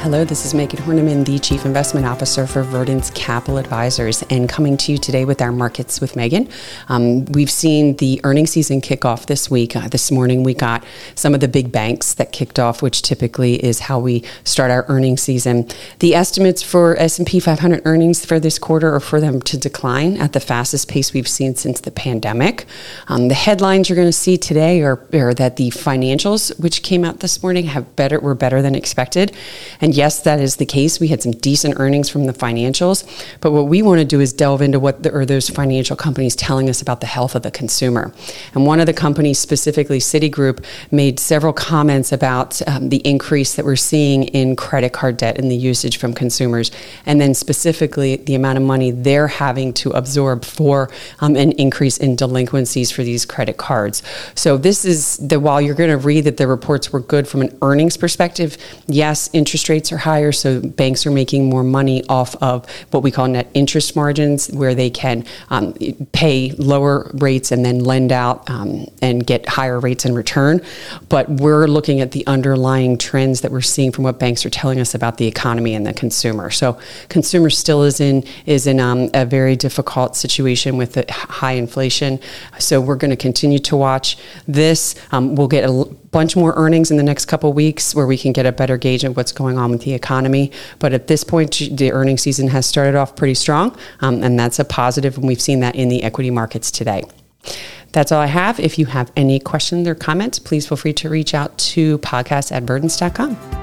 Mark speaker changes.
Speaker 1: Hello, this is Megan Horneman, the Chief Investment Officer for Verdence Capital Advisors, and coming to you today with our markets with Megan. Um, we've seen the earnings season kick off this week. Uh, this morning, we got some of the big banks that kicked off, which typically is how we start our earnings season. The estimates for S&P 500 earnings for this quarter are for them to decline at the fastest pace we've seen since the pandemic. Um, the headlines you're going to see today are, are that the financials, which came out this morning, have better were better than expected, and and yes, that is the case. We had some decent earnings from the financials, but what we want to do is delve into what the, are those financial companies telling us about the health of the consumer. And one of the companies, specifically Citigroup, made several comments about um, the increase that we're seeing in credit card debt and the usage from consumers, and then specifically the amount of money they're having to absorb for um, an increase in delinquencies for these credit cards. So this is the while you're going to read that the reports were good from an earnings perspective, yes, interest rates rates are higher, so banks are making more money off of what we call net interest margins, where they can um, pay lower rates and then lend out um, and get higher rates in return. But we're looking at the underlying trends that we're seeing from what banks are telling us about the economy and the consumer. So, consumer still is in is in um, a very difficult situation with the high inflation. So, we're going to continue to watch this. Um, we'll get a bunch more earnings in the next couple weeks where we can get a better gauge of what's going on with the economy. But at this point, the earnings season has started off pretty strong, um, and that's a positive, and we've seen that in the equity markets today. That's all I have. If you have any questions or comments, please feel free to reach out to podcast at verdence.com.